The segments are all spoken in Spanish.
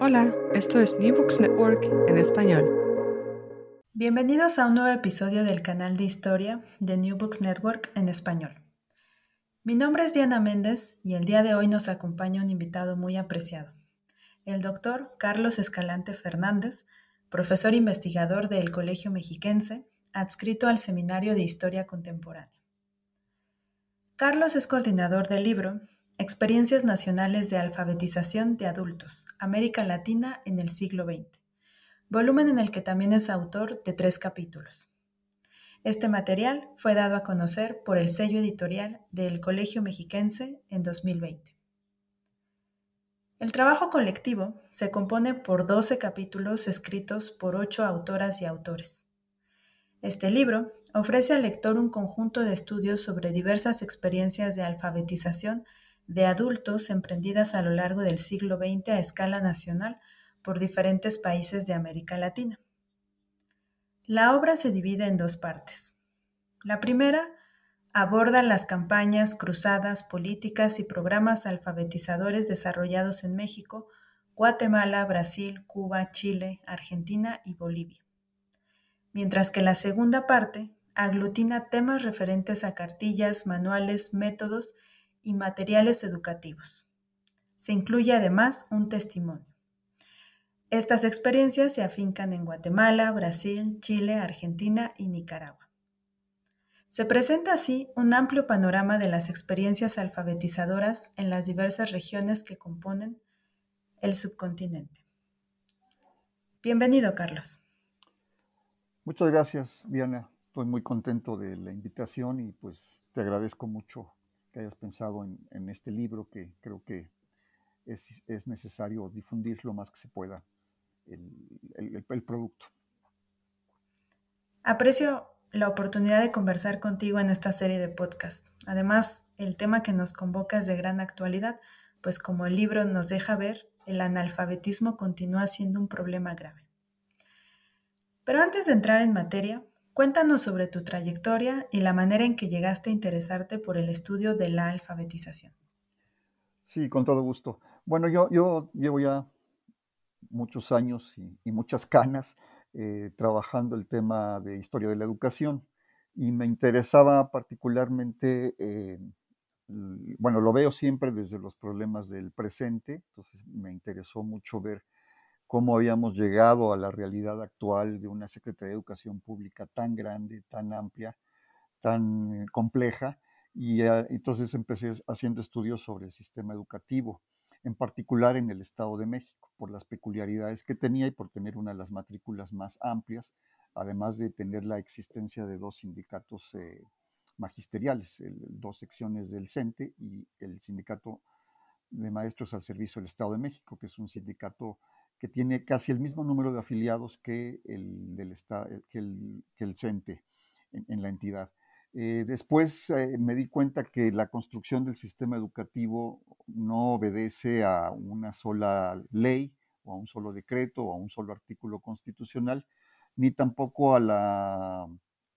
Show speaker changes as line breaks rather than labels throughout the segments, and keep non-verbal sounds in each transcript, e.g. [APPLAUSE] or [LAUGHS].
Hola, esto es New Books Network en español.
Bienvenidos a un nuevo episodio del canal de historia de New Books Network en español. Mi nombre es Diana Méndez y el día de hoy nos acompaña un invitado muy apreciado, el doctor Carlos Escalante Fernández, profesor investigador del Colegio Mexiquense, adscrito al Seminario de Historia Contemporánea. Carlos es coordinador del libro Experiencias Nacionales de Alfabetización de Adultos, América Latina en el siglo XX, volumen en el que también es autor de tres capítulos. Este material fue dado a conocer por el sello editorial del Colegio Mexiquense en 2020. El trabajo colectivo se compone por 12 capítulos escritos por ocho autoras y autores. Este libro ofrece al lector un conjunto de estudios sobre diversas experiencias de alfabetización de adultos emprendidas a lo largo del siglo XX a escala nacional por diferentes países de América Latina. La obra se divide en dos partes. La primera aborda las campañas, cruzadas, políticas y programas alfabetizadores desarrollados en México, Guatemala, Brasil, Cuba, Chile, Argentina y Bolivia. Mientras que la segunda parte aglutina temas referentes a cartillas, manuales, métodos y materiales educativos. Se incluye además un testimonio. Estas experiencias se afincan en Guatemala, Brasil, Chile, Argentina y Nicaragua. Se presenta así un amplio panorama de las experiencias alfabetizadoras en las diversas regiones que componen el subcontinente. Bienvenido, Carlos.
Muchas gracias, Diana. Estoy muy contento de la invitación y pues te agradezco mucho que hayas pensado en, este libro que creo que es, necesario difundir lo más que se pueda el, producto.
Aprecio la oportunidad de conversar contigo en esta serie de podcast. Además, el tema que nos convoca es de gran actualidad, pues como el libro nos deja ver, el analfabetismo continúa siendo un problema grave. Pero antes de entrar en materia, Cuéntanos sobre tu trayectoria y la manera en que llegaste a interesarte por el estudio de la alfabetización.
Sí, con todo gusto. Bueno, yo, yo llevo ya muchos años y, muchas canas eh, trabajando el tema de historia de la educación y me interesaba particularmente, eh, bueno, lo veo siempre desde los problemas del presente, entonces me interesó mucho ver cómo habíamos llegado a la realidad actual de una Secretaría de Educación Pública tan grande, tan amplia, tan compleja, y eh, entonces empecé haciendo estudios sobre el sistema educativo, en particular en el Estado de México, por las peculiaridades que tenía y por tener una de las matrículas más amplias, además de tener la existencia de dos sindicatos eh, magisteriales, dos secciones del CENTE y el Sindicato de Maestros al Servicio del Estado de México, que es un sindicato que tiene casi el mismo número de afiliados que el, del eh, que el, que el CENTE en, la entidad. Eh, después eh, me di cuenta que la construcción del sistema educativo no obedece a una sola ley o a un solo decreto o a un solo artículo constitucional, ni tampoco a la,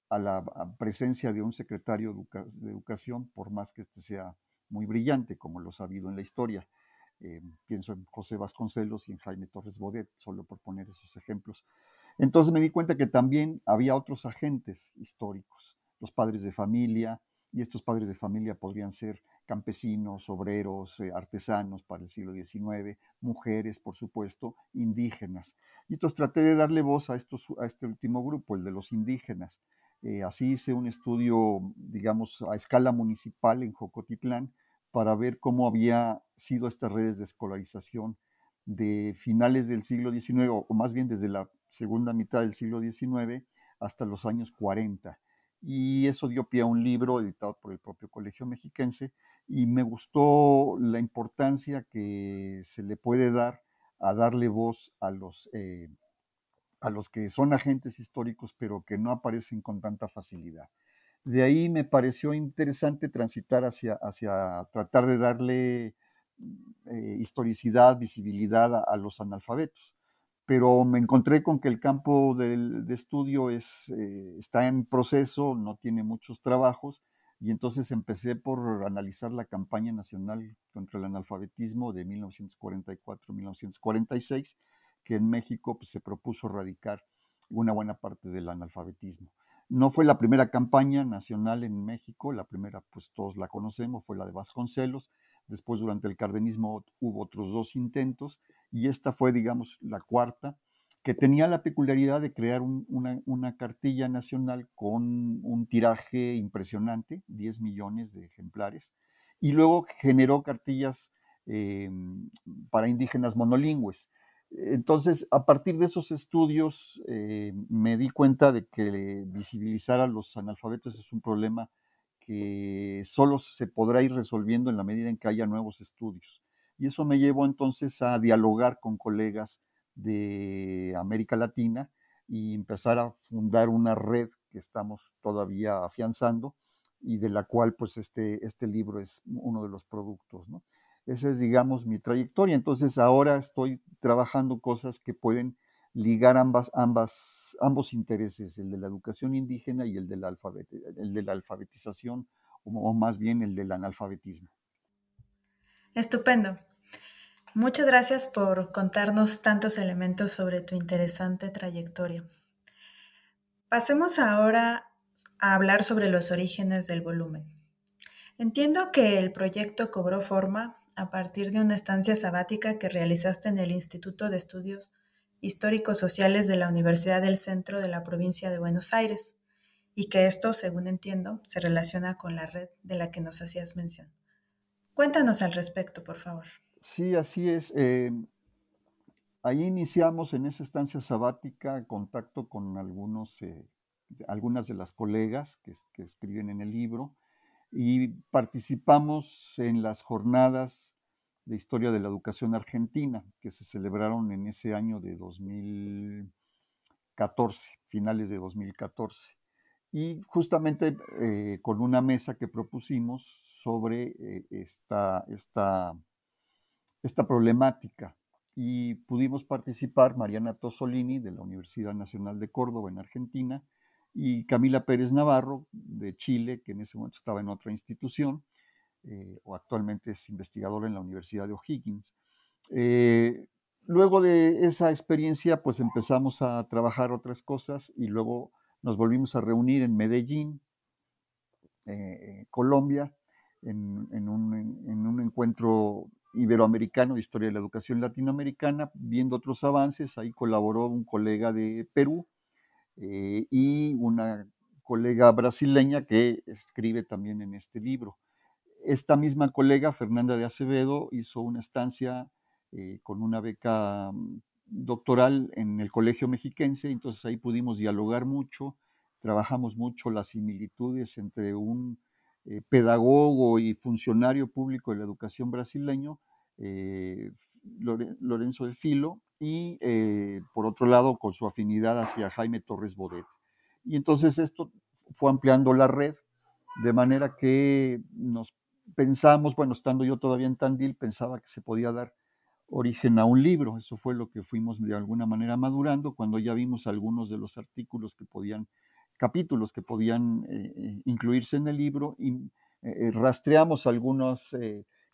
a la presencia de un secretario de educación, por más que este sea muy brillante, como lo ha habido en la historia. Eh, pienso en José Vasconcelos y en Jaime Torres Bodet, solo por poner esos ejemplos. Entonces me di cuenta que también había otros agentes históricos, los padres de familia, y estos padres de familia podrían ser campesinos, obreros, eh, artesanos para el siglo XIX, mujeres, por supuesto, indígenas. Y entonces traté de darle voz a, estos, a este último grupo, el de los indígenas. Eh, así hice un estudio, digamos, a escala municipal en Jocotitlán, para ver cómo había sido estas redes de escolarización de finales del siglo XIX, o más bien desde la segunda mitad del siglo XIX hasta los años 40. Y eso dio pie a un libro editado por el propio Colegio Mexiquense y me gustó la importancia que se le puede dar a darle voz a los, eh, a los que son agentes históricos pero que no aparecen con tanta facilidad. De ahí me pareció interesante transitar hacia, hacia tratar de darle eh, historicidad, visibilidad a, los analfabetos. Pero me encontré con que el campo de estudio es, eh, está en proceso, no tiene muchos trabajos, Y entonces empecé por analizar la campaña nacional contra el analfabetismo de 1944-1946, que en México pues, se propuso erradicar una buena parte del analfabetismo. No fue la primera campaña nacional en México, la primera pues todos la conocemos, fue la de Vasconcelos, después durante el cardenismo hubo otros dos intentos y esta fue digamos la cuarta que tenía la peculiaridad de crear una, cartilla nacional con un tiraje impresionante, 10 millones de ejemplares, y luego generó cartillas eh, para indígenas monolingües. Entonces, a partir de esos estudios, eh, me di cuenta de que visibilizar a los analfabetos es un problema que solo se podrá ir resolviendo en la medida en que haya nuevos estudios. Y eso me llevó entonces a dialogar con colegas de América Latina y empezar a fundar una red que estamos todavía afianzando y de la cual pues este, este libro es uno de los productos. ¿no? Esa es, digamos, mi trayectoria. Entonces ahora estoy trabajando cosas que pueden ligar ambas, ambas, ambos intereses, el de la educación indígena y el de la, el de la alfabetización, o más bien el del analfabetismo.
Estupendo. Muchas gracias por contarnos tantos elementos sobre tu interesante trayectoria. Pasemos ahora a hablar sobre los orígenes del volumen. Entiendo que el proyecto cobró forma a partir de una estancia sabática que realizaste en el Instituto de Estudios Históricos Sociales de la Universidad del Centro de la provincia de Buenos Aires, y que esto, según entiendo, se relaciona con la red de la que nos hacías mención. Cuéntanos al respecto, por favor.
Sí, así es. Eh, ahí iniciamos en esa estancia sabática contacto con algunos, eh, algunas de las colegas que, escriben en el libro y participamos en las jornadas de historia de la educación argentina que se celebraron en ese año de 2014, finales de 2014. Y justamente eh, con una mesa que propusimos sobre esta, esta esta problemática y pudimos participar Mariana Tosolini de la Universidad Nacional de Córdoba en Argentina y Camila Pérez Navarro de Chile, que en ese momento estaba en otra institución eh, o actualmente es investigadora en la Universidad de O'Higgins. Eh, luego de esa experiencia, pues empezamos a trabajar otras cosas y luego nos volvimos a reunir en Medellín, eh, Colombia, en, un, en, un, encuentro Iberoamericano de Historia de la Educación Latinoamericana, viendo otros avances, ahí colaboró un colega de Perú eh, y una colega brasileña que escribe también en este libro. Esta misma colega, Fernanda de Acevedo, hizo una estancia eh, con una beca mm, doctoral en el Colegio Mexiquense, entonces ahí pudimos dialogar mucho, trabajamos mucho las similitudes entre un eh, pedagogo y funcionario público de la educación brasileño, Lorenzo de Filo, y eh, por otro lado con su afinidad hacia Jaime Torres Bodet. Y entonces esto fue ampliando la red, de manera que nos pensamos, bueno, estando yo todavía en Tandil, pensaba que se podía dar origen a un libro. Eso fue lo que fuimos de alguna manera madurando cuando ya vimos algunos de los artículos que podían capítulos que podían eh, eh, incluirse en el libro y rastreamos algunas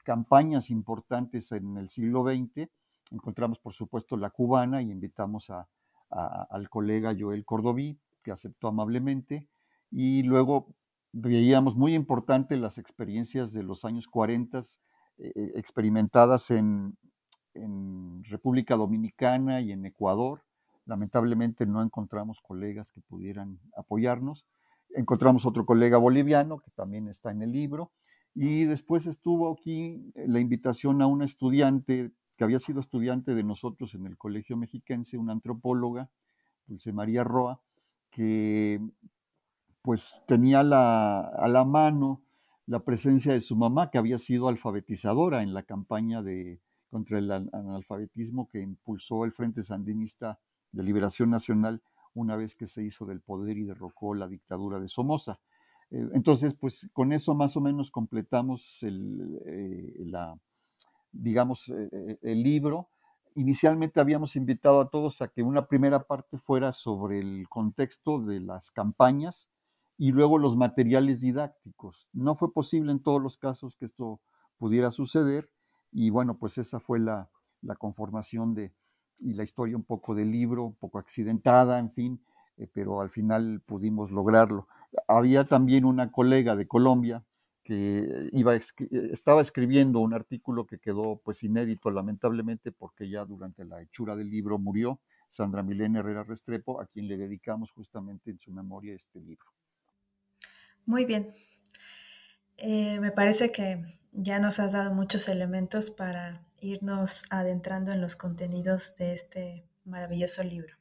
campañas importantes en el siglo XX. Encontramos, por supuesto, la cubana y invitamos a, al colega Joel Cordoví, que aceptó amablemente. Y luego veíamos muy importante las experiencias de los años 40 experimentadas en, en República Dominicana y en Ecuador, Lamentablemente no encontramos colegas que pudieran apoyarnos. Encontramos otro colega boliviano que también está en el libro. Y después estuvo aquí la invitación a una estudiante que había sido estudiante de nosotros en el Colegio Mexiquense, una antropóloga, Dulce María Roa, que pues tenía a la mano la presencia de su mamá, que había sido alfabetizadora en la campaña de, contra el analfabetismo que impulsó el Frente Sandinista de liberación nacional una vez que se hizo del poder y derrocó la dictadura de Somoza. Eh, entonces, pues con eso más o menos completamos eh, la, digamos, eh, el libro. Inicialmente habíamos invitado a todos a que una primera parte fuera sobre el contexto de las campañas y luego los materiales didácticos. No fue posible en todos los casos que esto pudiera suceder y bueno, pues esa fue la, conformación de, y la historia un poco del libro, un poco accidentada, en fin, eh, pero al final pudimos lograrlo. Había también una colega de Colombia que iba, estaba escribiendo un artículo que quedó pues inédito lamentablemente porque ya durante la hechura del libro murió, Sandra Milena Herrera Restrepo, a quien le dedicamos justamente en su memoria este libro.
Muy bien. Eh, me parece que ya nos has dado muchos elementos para irnos adentrando en los contenidos de este maravilloso libro.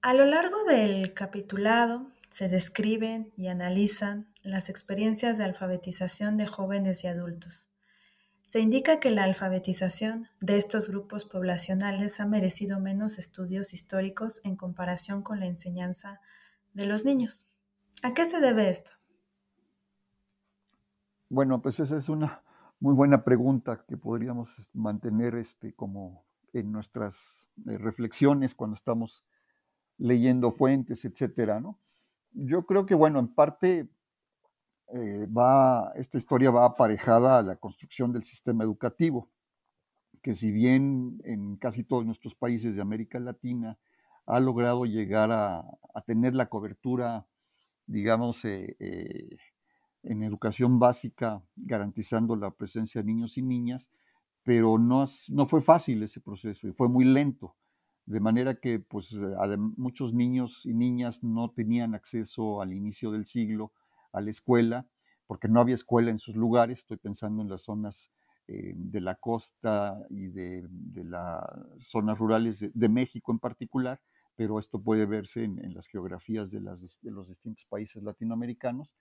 A lo largo del capitulado se describen y analizan las experiencias de alfabetización de jóvenes y adultos. Se indica que la alfabetización de estos grupos poblacionales ha merecido menos estudios históricos en comparación con la enseñanza de los niños. ¿A qué se debe esto?
Bueno, pues esa es una muy buena pregunta que podríamos mantener este, como en nuestras eh, reflexiones cuando estamos leyendo fuentes, etcétera, ¿no? Yo creo que, bueno, en parte eh, va, esta historia va aparejada a la construcción del sistema educativo, que si bien en casi todos nuestros países de América Latina ha logrado llegar a, tener la cobertura, digamos, eh, eh, en educación básica, garantizando la presencia de niños y niñas, pero no, no fue fácil ese proceso y fue muy lento de manera que pues, muchos niños y niñas no tenían acceso al inicio del siglo a la escuela, porque no había escuela en sus lugares, estoy pensando en las zonas eh, de la costa y de, las zonas rurales de, México en particular, pero esto puede verse en, las geografías de, de los distintos países latinoamericanos.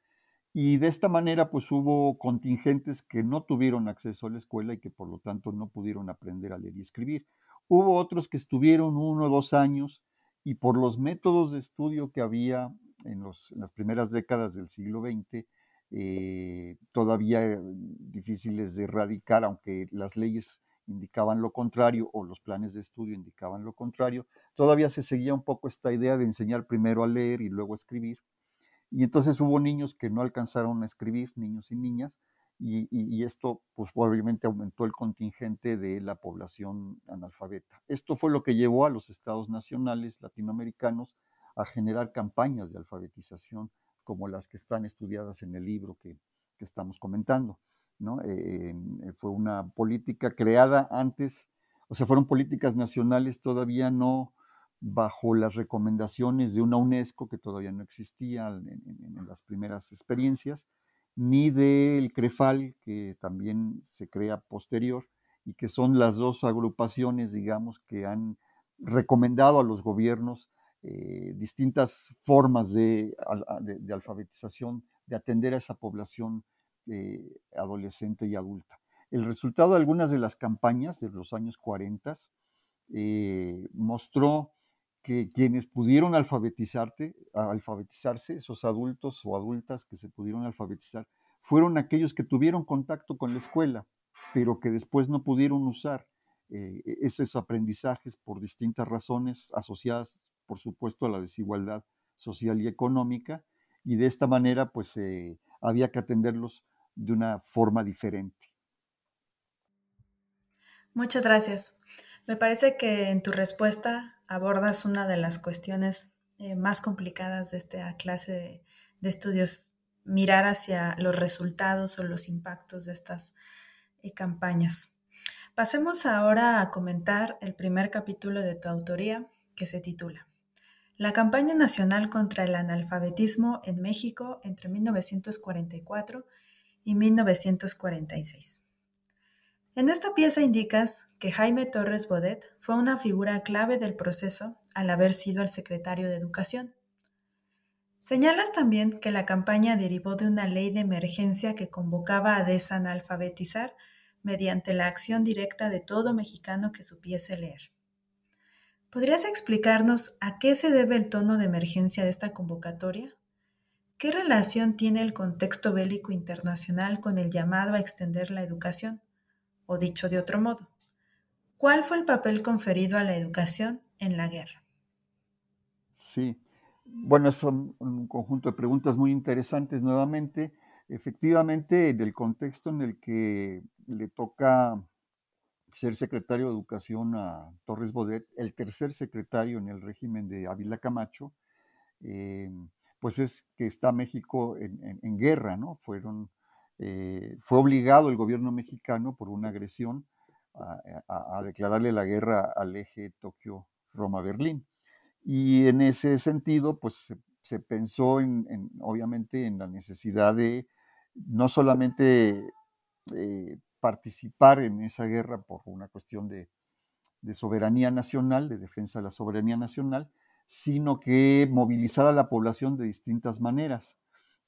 Y de esta manera, pues hubo contingentes que no tuvieron acceso a la escuela y que por lo tanto no pudieron aprender a leer y escribir. Hubo otros que estuvieron uno o dos años y por los métodos de estudio que había en, las primeras décadas del siglo XX, eh, todavía difíciles de erradicar, aunque las leyes indicaban lo contrario o los planes de estudio indicaban lo contrario, todavía se seguía un poco esta idea de enseñar primero a leer y luego a escribir. Y entonces hubo niños que no alcanzaron a escribir, niños y niñas, y, esto pues obviamente aumentó el contingente de la población analfabeta. Esto fue lo que llevó a los estados nacionales latinoamericanos a generar campañas de alfabetización como las que están estudiadas en el libro que, estamos comentando. ¿no? Eh, fue una política creada antes, o sea, fueron políticas nacionales todavía no bajo las recomendaciones de una UNESCO que todavía no existía en las primeras experiencias, ni del CREFAL, que también se crea posterior, y que son las dos agrupaciones, digamos, que han recomendado a los gobiernos eh, distintas formas de, alfabetización, de atender a esa población eh, adolescente y adulta. El resultado de algunas de las campañas de los años 40 eh, mostró que quienes pudieron alfabetizarse, esos adultos o adultas que se pudieron alfabetizar, fueron aquellos que tuvieron contacto con la escuela, pero que después no pudieron usar eh, e-, esos aprendizajes por distintas razones asociadas, por supuesto, a la desigualdad social y económica, y de esta manera, pues, eh, había que atenderlos de una forma diferente.
Muchas gracias. Me parece que en tu respuesta abordas una de las cuestiones eh, más complicadas de esta clase de, estudios, mirar hacia los resultados o los impactos de estas eh, campañas. Pasemos ahora a comentar el primer capítulo de tu autoría que se titula La campaña nacional contra el analfabetismo en México entre 1944 y 1946. En esta pieza indicas que Jaime Torres Bodet fue una figura clave del proceso al haber sido el secretario de Educación. Señalas también que la campaña derivó de una ley de emergencia que convocaba a desanalfabetizar mediante la acción directa de todo mexicano que supiese leer. ¿Podrías explicarnos a qué se debe el tono de emergencia de esta convocatoria? ¿Qué relación tiene el contexto bélico internacional con el llamado a extender la educación? O dicho de otro modo, ¿cuál fue el papel conferido a la educación en la guerra?
Sí, Bueno, son un conjunto de preguntas muy interesantes nuevamente. Efectivamente, en el contexto en el que le toca ser secretario de Educación a Torres Bodet, el tercer secretario en el régimen de Ávila Camacho, eh, pues es que está México en, guerra, ¿no? Fueron, eh, fue obligado el gobierno mexicano por una agresión a, declararle la guerra al eje Tokio-Roma-Berlín. Y en ese sentido, pues se, pensó en, obviamente en la necesidad de no solamente eh, participar en esa guerra por una cuestión de, soberanía nacional, de defensa de la soberanía nacional, sino que movilizar a la población de distintas maneras.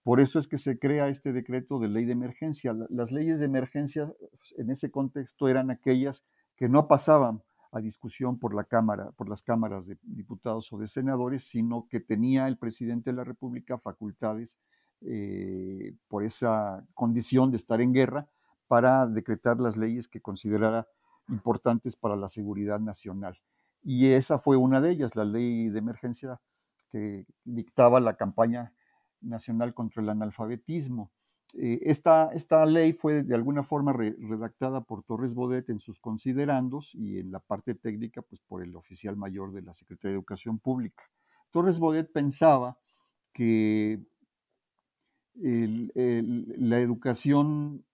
Por eso es que se crea este decreto de ley de emergencia. Las leyes de emergencia en ese contexto eran aquellas que no pasaban a discusión por la Cámara, por las cámaras de diputados o de senadores, sino que tenía el presidente de la República facultades eh, por esa condición de estar en guerra para decretar las leyes que considerara importantes para la seguridad nacional. Y esa fue una de ellas, la ley de emergencia que dictaba la campaña nacional contra el analfabetismo. Eh, esta, esta, ley fue de alguna forma redactada por Torres Bodet en sus considerandos y en la parte técnica pues por el oficial mayor de la Secretaría de Educación Pública. Torres Bodet pensaba que la educación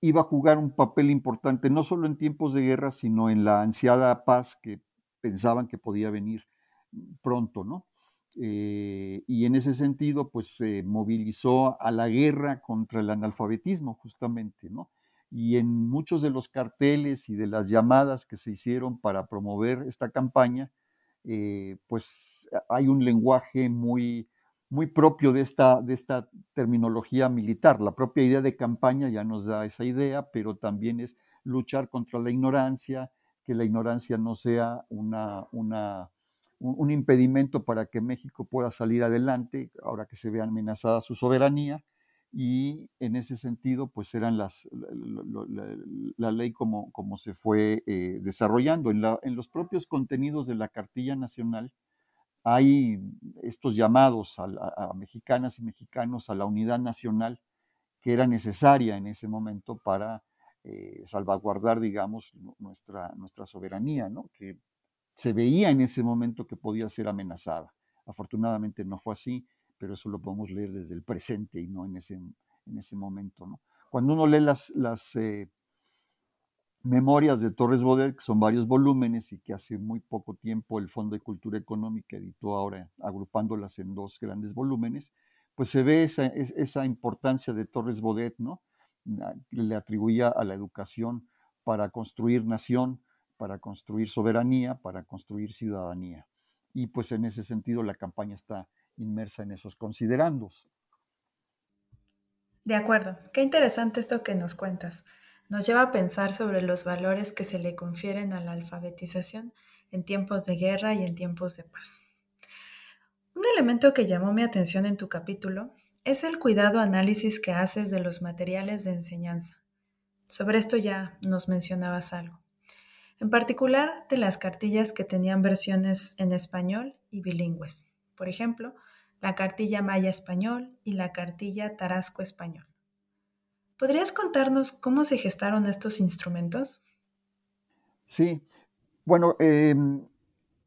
iba a jugar un papel importante no solo en tiempos de guerra, sino en la ansiada paz que pensaban que podía venir pronto, ¿no? Eh, y en ese sentido, pues se movilizó a la guerra contra el analfabetismo, justamente, ¿no? Y en muchos de los carteles y de las llamadas que se hicieron para promover esta campaña, eh, pues hay un lenguaje muy, muy propio de esta, de esta terminología militar. La propia idea de campaña ya nos da esa idea, pero también es luchar contra la ignorancia, que la ignorancia no sea una, una un, impedimento para que México pueda salir adelante, ahora que se ve amenazada su soberanía, y en ese sentido, pues eran las, la, ley como, como, se fue eh, desarrollando. En, los propios contenidos de la Cartilla Nacional hay estos llamados a, mexicanas y mexicanos a la unidad nacional que era necesaria en ese momento para eh, salvaguardar, digamos, nuestra, nuestra soberanía, ¿no? que se veía en ese momento que podía ser amenazada. Afortunadamente no fue así, pero eso lo podemos leer desde el presente y no en ese, en ese momento. Cuando uno lee las, las eh, memorias de Torres Bodet, que son varios volúmenes y que hace muy poco tiempo el Fondo de Cultura Económica editó ahora agrupándolas en dos grandes volúmenes, pues se ve esa, esa importancia de Torres Bodet, ¿no? Le atribuía a la educación para construir nación, para construir soberanía, para construir ciudadanía. Y pues en ese sentido la campaña está inmersa en esos considerandos.
De acuerdo, qué interesante esto que nos cuentas. Nos lleva a pensar sobre los valores que se le confieren a la alfabetización en tiempos de guerra y en tiempos de paz. Un elemento que llamó mi atención en tu capítulo es el cuidado análisis que haces de los materiales de enseñanza. Sobre esto ya nos mencionabas algo en particular de las cartillas que tenían versiones en español y bilingües. Por ejemplo, la cartilla Maya español y la cartilla Tarasco español. ¿Podrías contarnos cómo se gestaron estos instrumentos?
Sí, bueno, em,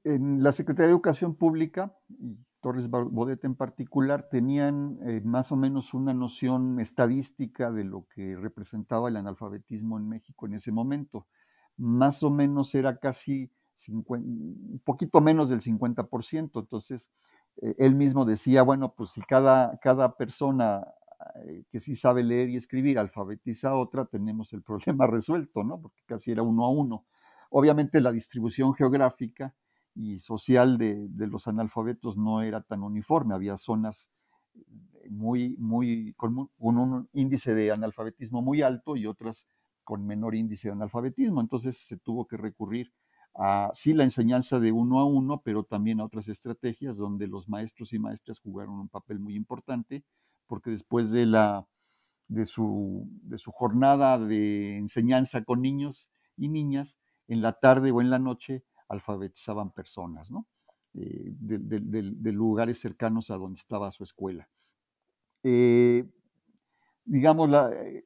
en la Secretaría de Educación Pública, Torres Bodet en particular, tenían eh, más o menos una noción estadística de lo que representaba el analfabetismo en México en ese momento más o menos era casi un poquito menos del 50%. Entonces, eh, él mismo decía, bueno, pues si cada, cada persona eh, que sí sabe leer y escribir alfabetiza a otra, tenemos el [LAUGHS] problema resuelto, ¿no? Porque casi era uno a uno. Obviamente la distribución geográfica y social de, de los analfabetos no era tan uniforme, había zonas muy, muy, con un índice de analfabetismo muy alto y otras con menor índice de analfabetismo. Entonces se tuvo que recurrir a, sí, la enseñanza de uno a uno, pero también a otras estrategias donde los maestros y maestras jugaron un papel muy importante, porque después de, la, de, su, de su jornada de enseñanza con niños y niñas, en la tarde o en la noche alfabetizaban personas, ¿no? de, lugares cercanos a donde estaba su escuela. Eh, digamos,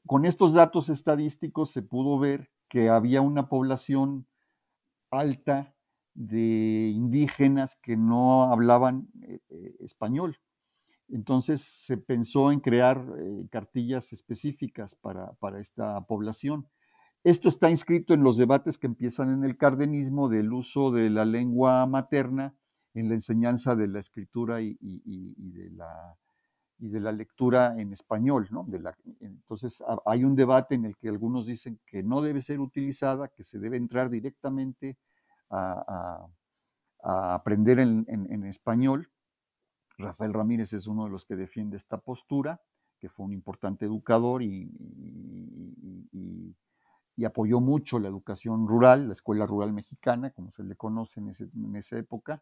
con estos datos estadísticos se pudo ver que había una población alta de indígenas que no hablaban español. Entonces se pensó en crear cartillas específicas para, para esta población. Esto está inscrito en los debates que empiezan en el cardenismo del uso de la lengua materna en la enseñanza de la escritura y, de, la, y de, la, lectura en español. ¿no? entonces hay un debate en el que algunos dicen que no debe ser utilizada, que se debe entrar directamente a, aprender en, español. Rafael Ramírez es uno de los que defiende esta postura, que fue un importante educador y y apoyó mucho la educación rural, la escuela rural mexicana, como se le conoce en, esa época.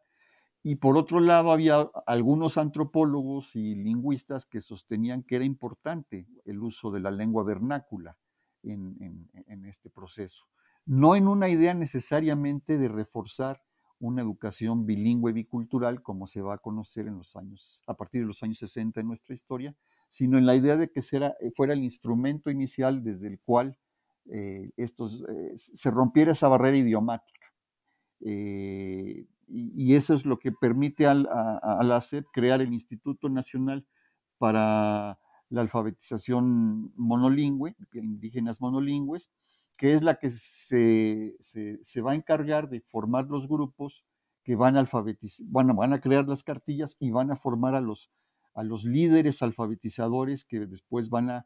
Y por otro lado, había algunos antropólogos y lingüistas que sostenían que era importante el uso de la lengua vernácula en, este proceso. No en una idea necesariamente de reforzar una educación bilingüe bicultural como se va a conocer en los años, a partir de los años 60 en nuestra historia, sino en la idea de que fuera el instrumento inicial desde el cual eh, estos, eh, se rompiera esa barrera idiomática. Eh, y, eso es lo que permite al, a, la SEP crear el Instituto Nacional para la Alfabetización Monolingüe, indígenas monolingües, que es la que se, se, va a encargar de formar los grupos que van a alfabetizar, bueno, van a crear las cartillas y van a formar a los, a los líderes alfabetizadores que después van a,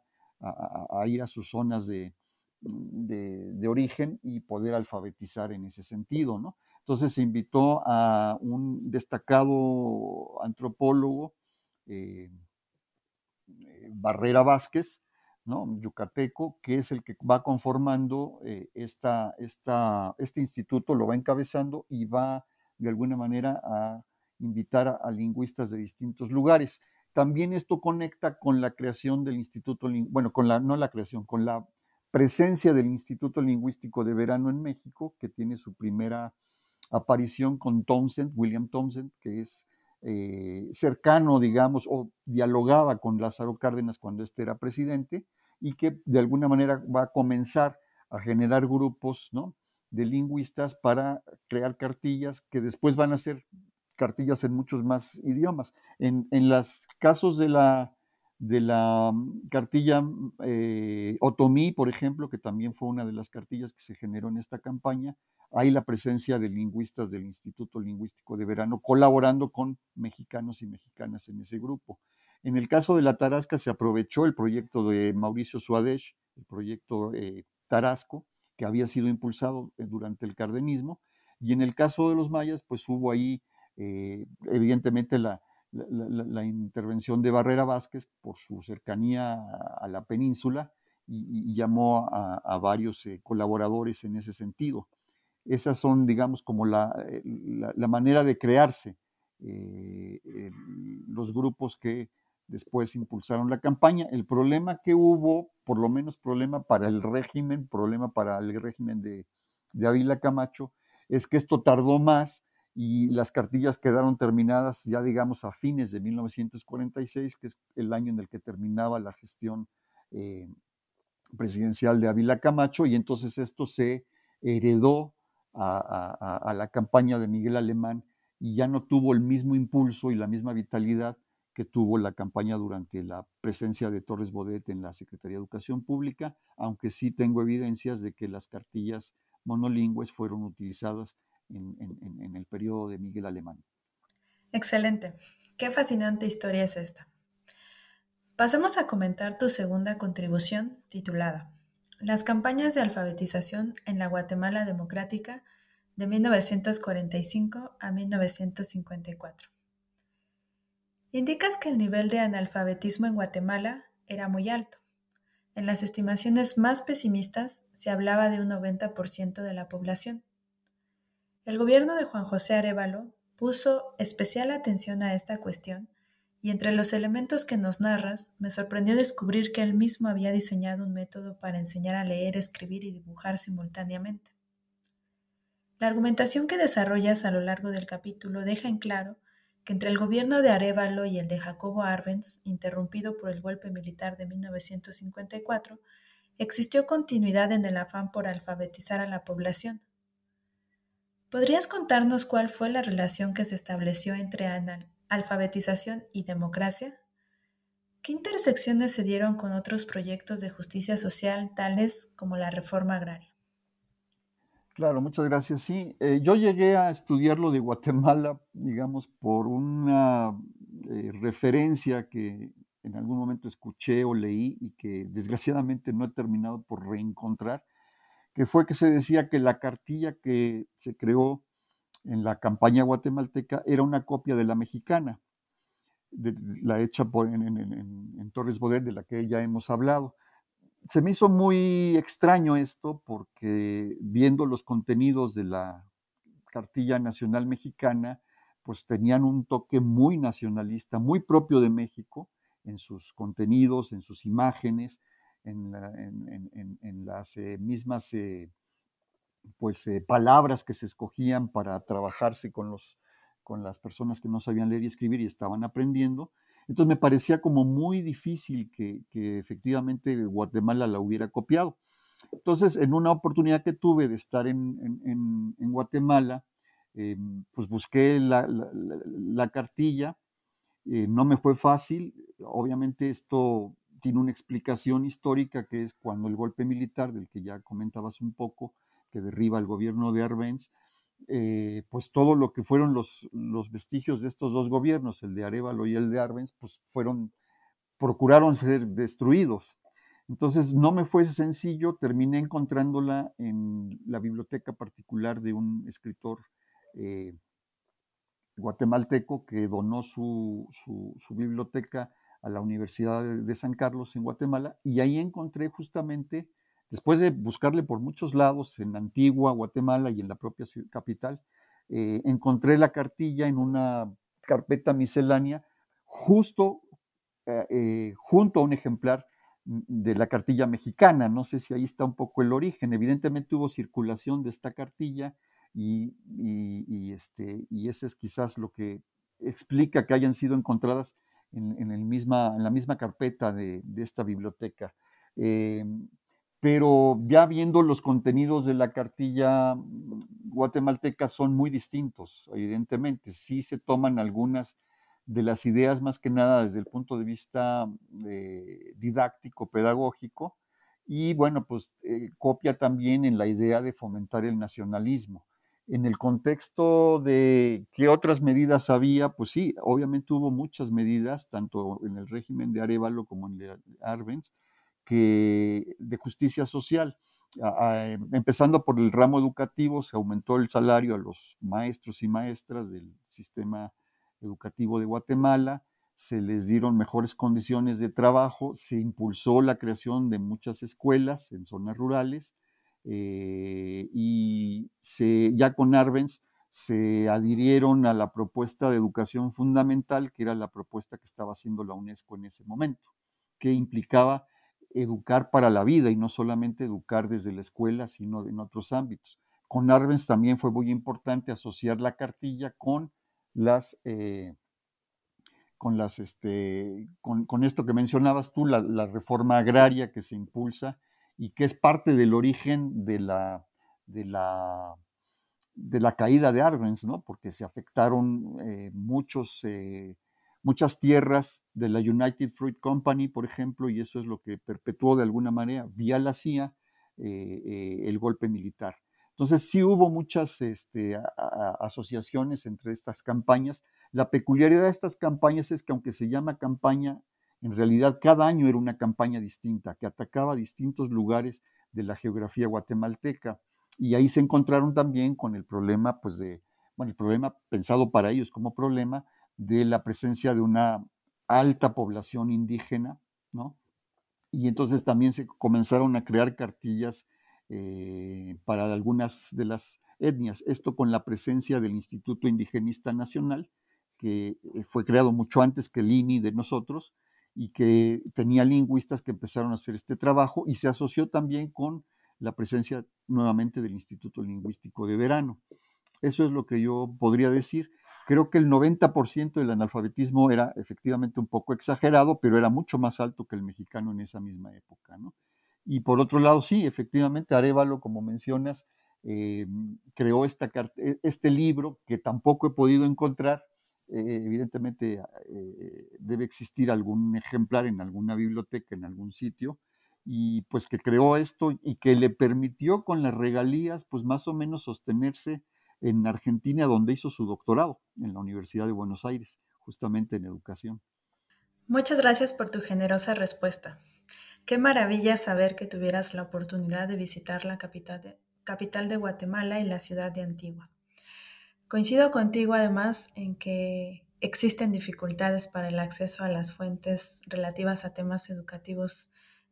ir a sus zonas de, de, origen y poder alfabetizar en ese sentido, ¿no? Entonces se invitó a un destacado antropólogo, eh, eh, Barrera Vázquez, ¿no? yucateco, que es el que va conformando eh, esta, este instituto, lo va encabezando y va de alguna manera a invitar a, a, lingüistas de distintos lugares. También esto conecta con la creación del instituto, bueno, con la, no la creación, con la presencia del Instituto Lingüístico de Verano en México, que tiene su primera aparición con Townsend, William Townsend, que es eh, cercano, digamos, o dialogaba con Lázaro Cárdenas cuando éste era presidente, y que de alguna manera va a comenzar a generar grupos ¿no? de lingüistas para crear cartillas que después van a ser cartillas en muchos más idiomas. En, en los casos de la de la mm, cartilla mm, eh, Otomí, por ejemplo, que también fue una de las cartillas que se generó en esta campaña, hay la presencia de lingüistas del Instituto Lingüístico de Verano colaborando con mexicanos y mexicanas en ese grupo. En el caso de la Tarasca se aprovechó el proyecto de Mauricio Suadesh, el proyecto eh, Tarasco, que había sido impulsado eh, durante el cardenismo, y en el caso de los mayas, pues hubo ahí, evidentemente, la, intervención de Barrera Vázquez por su cercanía a, la península y, llamó a, varios eh, colaboradores en ese sentido. Esas son, digamos, como la, eh, manera de crearse eh, los grupos que después impulsaron la campaña. El problema que hubo, por lo menos problema para el régimen, problema para el régimen de, de Ávila Camacho, es que esto tardó más y las cartillas quedaron terminadas ya digamos a fines de 1946, que es el año en el que terminaba la gestión eh, presidencial de Ávila Camacho, y entonces esto se heredó a, la campaña de Miguel Alemán y ya no tuvo el mismo impulso y la misma vitalidad que tuvo la campaña durante la presencia de Torres Bodet en la Secretaría de Educación Pública, aunque sí tengo evidencias de que las cartillas monolingües fueron utilizadas en, el periodo de Miguel Alemán.
Excelente. Qué fascinante historia es esta. Pasemos a comentar tu segunda contribución titulada Las campañas de alfabetización en la Guatemala Democrática de 1945 a 1954. Indicas que el nivel de analfabetismo en Guatemala era muy alto. En las estimaciones más pesimistas se hablaba de un 90% de la población. El gobierno de Juan José Arevalo puso especial atención a esta cuestión y entre los elementos que nos narras me sorprendió descubrir que él mismo había diseñado un método para enseñar a leer, escribir y dibujar simultáneamente. La argumentación que desarrollas a lo largo del capítulo deja en claro que entre el gobierno de Arevalo y el de Jacobo Arbenz, interrumpido por el golpe militar de 1954, existió continuidad en el afán por alfabetizar a la población. ¿Podrías contarnos cuál fue la relación que se estableció entre alfabetización y democracia? ¿Qué intersecciones se dieron con otros proyectos de justicia social tales como la reforma agraria?
Claro, muchas gracias. Sí, eh, yo llegué a estudiar lo de Guatemala, digamos, por una eh, referencia que en algún momento escuché o leí y que desgraciadamente no he terminado por reencontrar, que fue que se decía que la cartilla que se creó en la campaña guatemalteca era una copia de la mexicana, de, la hecha por, en, Torres Bodet, de la que ya hemos hablado. Se me hizo muy extraño esto porque viendo los contenidos de la cartilla nacional mexicana, pues tenían un toque muy nacionalista, muy propio de México, en sus contenidos, en sus imágenes, en, las eh, mismas eh, pues, eh, palabras que se escogían para trabajarse con, los, con las personas que no sabían leer y escribir y estaban aprendiendo. Entonces me parecía como muy difícil que, efectivamente Guatemala la hubiera copiado. Entonces, en una oportunidad que tuve de estar en, Guatemala, pues busqué la cartilla eh, no me fue fácil, obviamente esto tiene una explicación histórica que es cuando el golpe militar, del que ya comentabas un poco, que derriba el gobierno de Arbenz, eh, pues todo lo que fueron los, los, vestigios de estos dos gobiernos, el de Arevalo y el de Arbenz, pues fueron, procuraron ser destruidos. Entonces no me fue sencillo, terminé encontrándola en la biblioteca particular de un escritor eh, guatemalteco que donó su, biblioteca a la Universidad de San Carlos en Guatemala y ahí encontré justamente, después de buscarle por muchos lados, en Antigua, Guatemala y en la propia capital, eh, encontré la cartilla en una carpeta miscelánea justo eh, eh, junto a un ejemplar de la cartilla mexicana. No sé si ahí está un poco el origen. Evidentemente hubo circulación de esta cartilla y, este, y ese es quizás lo que explica que hayan sido encontradas en, el misma, en la misma carpeta de, esta biblioteca. Em, pero ya viendo los contenidos de la cartilla guatemalteca son muy distintos, evidentemente. Sí se toman algunas de las ideas más que nada desde el punto de vista eh, didáctico, pedagógico, y bueno, pues eh, copia también en la idea de fomentar el nacionalismo. En el contexto de qué otras medidas había, pues sí, obviamente hubo muchas medidas, tanto en el régimen de Arevalo como en el de Arbenz, de justicia social. empezando por el ramo educativo, se aumentó el salario a los maestros y maestras del sistema educativo de Guatemala, se les dieron mejores condiciones de trabajo, se impulsó la creación de muchas escuelas en zonas rurales, eh, y ya con Arbenz se adhirieron a la propuesta de educación fundamental, que era la propuesta que estaba haciendo la UNESCO en ese momento, que implicaba educar para la vida y no solamente educar desde la escuela, sino en otros ámbitos. Con Arbenz también fue muy importante asociar la cartilla con las... Eh, con, las, este, con, esto que mencionabas tú, la reforma agraria que se impulsa y que es parte del origen de la, de la, de la caída de Arbenz, ¿no? porque se afectaron eh, muchos, eh, muchas tierras de la United Fruit Company, por ejemplo, y eso es lo que perpetuó de alguna manera, vía la CIA, eh, el golpe militar. Entonces sí hubo muchas este, asociaciones entre estas campañas. La peculiaridad de estas campañas es que aunque se llama campaña en realidad, cada año era una campaña distinta que atacaba distintos lugares de la geografía guatemalteca. Y ahí se encontraron también con el problema, pues de, bueno, el problema pensado para ellos como problema de la presencia de una alta población indígena, ¿no? Y entonces también se comenzaron a crear cartillas eh, para algunas de las etnias. Esto con la presencia del Instituto Indigenista Nacional, que eh, fue creado mucho antes que el INI de nosotros, y que tenía lingüistas que empezaron a hacer este trabajo y se asoció también con la presencia nuevamente del Instituto Lingüístico de Verano. Eso es lo que yo podría decir. Creo que el 90% del analfabetismo era efectivamente un poco exagerado, pero era mucho más alto que el mexicano en esa misma época. Y por otro lado, sí, efectivamente, Arevalo, como mencionas, eh, creó esta, e, este libro que tampoco he podido encontrar. Eh, evidentemente eh, debe existir algún ejemplar en alguna biblioteca, en algún sitio, y pues que creó esto y que le permitió con las regalías, pues más o menos sostenerse en Argentina, donde hizo su doctorado, en la Universidad de Buenos Aires, justamente en educación.
Muchas gracias por tu generosa respuesta. Qué maravilla saber que tuvieras la oportunidad de visitar la capital de, capital de Guatemala y la ciudad de Antigua. Coincido contigo además en que existen dificultades para el acceso a las fuentes relativas a temas educativos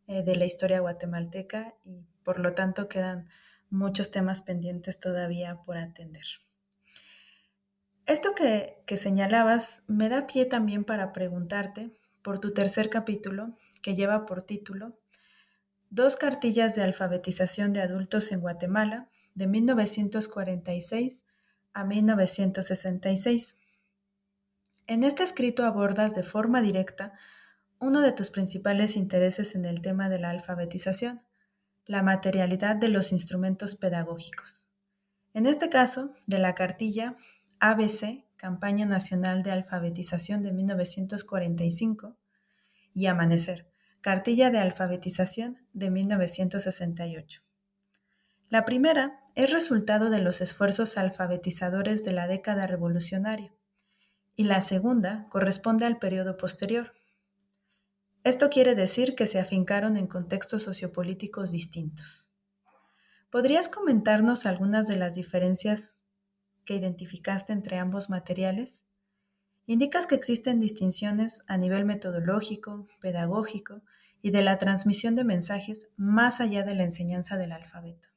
eh, de la historia guatemalteca y por lo tanto quedan muchos temas pendientes todavía por atender. Esto que, que señalabas me da pie también para preguntarte por tu tercer capítulo que lleva por título Dos cartillas de alfabetización de adultos en Guatemala de 1946 a 1966. En este escrito abordas de forma directa uno de tus principales intereses en el tema de la alfabetización, la materialidad de los instrumentos pedagógicos. En este caso, de la cartilla ABC, Campaña Nacional de Alfabetización de 1945, y Amanecer, Cartilla de Alfabetización de 1968. La primera es resultado de los esfuerzos alfabetizadores de la década revolucionaria y la segunda corresponde al periodo posterior. Esto quiere decir que se afincaron en contextos sociopolíticos distintos. ¿Podrías comentarnos algunas de las diferencias que identificaste entre ambos materiales? Indicas que existen distinciones a nivel metodológico, pedagógico y de la transmisión de mensajes más allá de la enseñanza del alfabeto.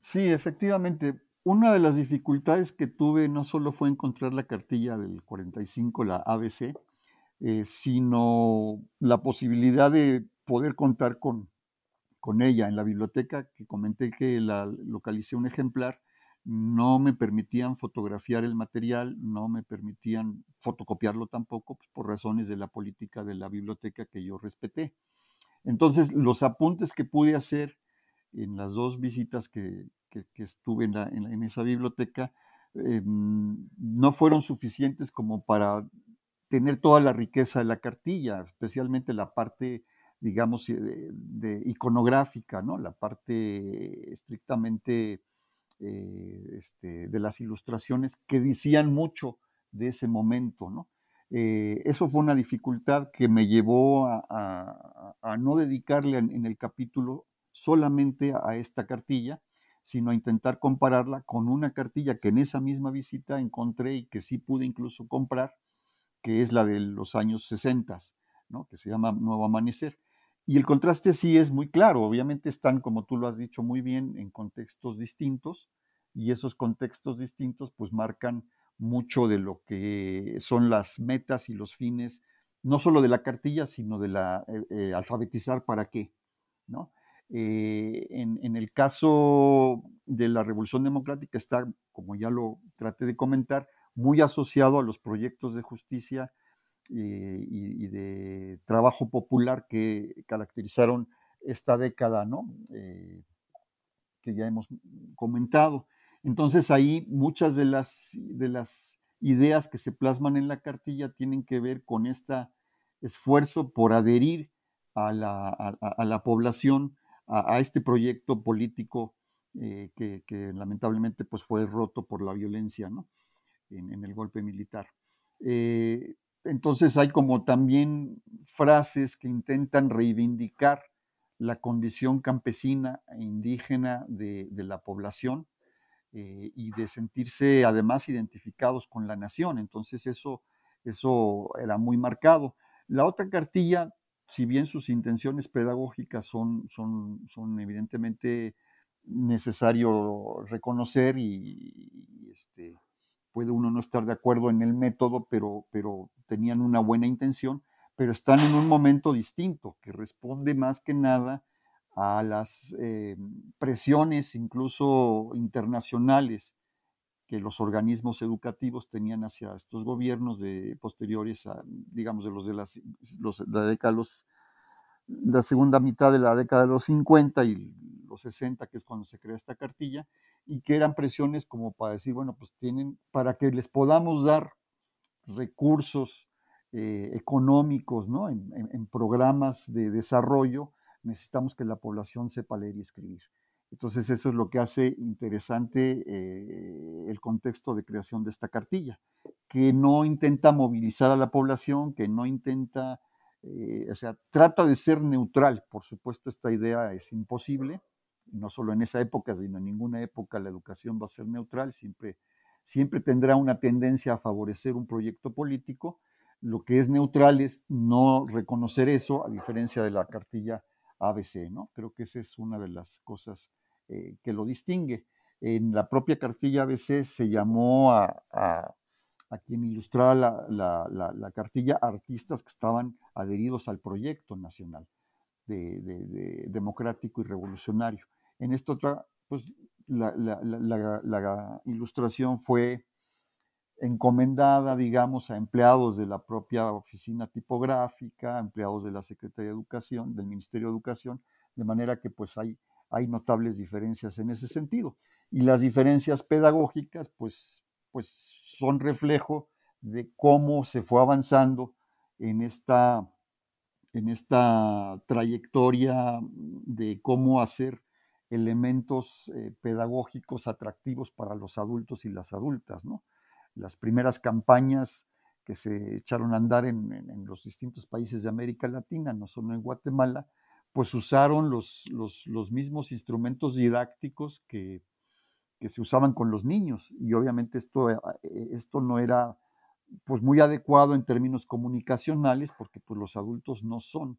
Sí, efectivamente. Una de las dificultades que tuve no solo fue encontrar la cartilla del 45, la ABC, eh, sino la posibilidad de poder contar con, con ella en la biblioteca, que comenté que la localicé un ejemplar, no me permitían fotografiar el material, no me permitían fotocopiarlo tampoco, pues, por razones de la política de la biblioteca que yo respeté. Entonces, los apuntes que pude hacer en las dos visitas que, estuve en, esa biblioteca em, no fueron suficientes como para tener toda la riqueza de la cartilla, especialmente la parte, digamos, de, de iconográfica, ¿no? la parte estrictamente eh, este, de las ilustraciones que decían mucho de ese momento, ¿no? Eh, eso fue una dificultad que me llevó a, no dedicarle en, el capítulo solamente a esta cartilla, sino a intentar compararla con una cartilla que en esa misma visita encontré y que sí pude incluso comprar, que es la de los años 60, ¿no? que se llama Nuevo Amanecer. Y el contraste sí es muy claro, obviamente están, como tú lo has dicho muy bien, en contextos distintos y esos contextos distintos pues marcan mucho de lo que son las metas y los fines, no solo de la cartilla, sino de la eh, eh, alfabetizar para qué. Eh, en, en, el caso de la Revolución Democrática está, como ya lo traté de comentar, muy asociado a los proyectos de justicia eh, y, de trabajo popular que caracterizaron esta década, ¿no? Eh, que ya hemos comentado. Entonces ahí muchas de las, de las ideas que se plasman en la cartilla tienen que ver con este esfuerzo por adherir a la, a, la población a, este proyecto político eh, que, lamentablemente pues, fue roto por la violencia ¿no? En, el golpe militar. Entonces hay como también frases que intentan reivindicar la condición campesina e indígena de, la población eh, y de sentirse además identificados con la nación. Entonces eso, eso era muy marcado. La otra cartilla, si bien sus intenciones pedagógicas son, son, son evidentemente necesario reconocer y, este, puede uno no estar de acuerdo en el método, pero, pero tenían una buena intención, pero están en un momento distinto, que responde más que nada a las eh, presiones incluso internacionales que los organismos educativos tenían hacia estos gobiernos de posteriores a, digamos, de los de las, la década los, la segunda mitad de la década de los 50 y los 60, que es cuando se crea esta cartilla, y que eran presiones como para decir, bueno, pues tienen, para que les podamos dar recursos eh, económicos, ¿no? en programas de desarrollo, necesitamos que la población sepa leer y escribir. Entonces eso es lo que hace interesante eh, el contexto de creación de esta cartilla, que no intenta movilizar a la población, que no intenta, eh, o sea, trata de ser neutral. Por supuesto, esta idea es imposible, no solo en esa época, sino en ninguna época la educación va a ser neutral, siempre, siempre tendrá una tendencia a favorecer un proyecto político. Lo que es neutral es no reconocer eso, a diferencia de la cartilla ABC, ¿no? Creo que esa es una de las cosas eh, que lo distingue. En la propia cartilla ABC se llamó a, quien ilustraba la, cartilla artistas que estaban adheridos al proyecto nacional de, democrático y revolucionario. En esta otra, pues la, ilustración fue encomendada, digamos, a empleados de la propia oficina tipográfica, empleados de la Secretaría de Educación, del Ministerio de Educación, de manera que pues hay, hay notables diferencias en ese sentido. Y las diferencias pedagógicas pues, pues son reflejo de cómo se fue avanzando en esta, en esta trayectoria de cómo hacer elementos eh, pedagógicos atractivos para los adultos y las adultas, ¿no? las primeras campañas que se echaron a andar en, los distintos países de América Latina, no solo en Guatemala, pues usaron los, los, mismos instrumentos didácticos que, se usaban con los niños. Y obviamente esto, eh, esto no era pues muy adecuado en términos comunicacionales, porque pues los adultos no son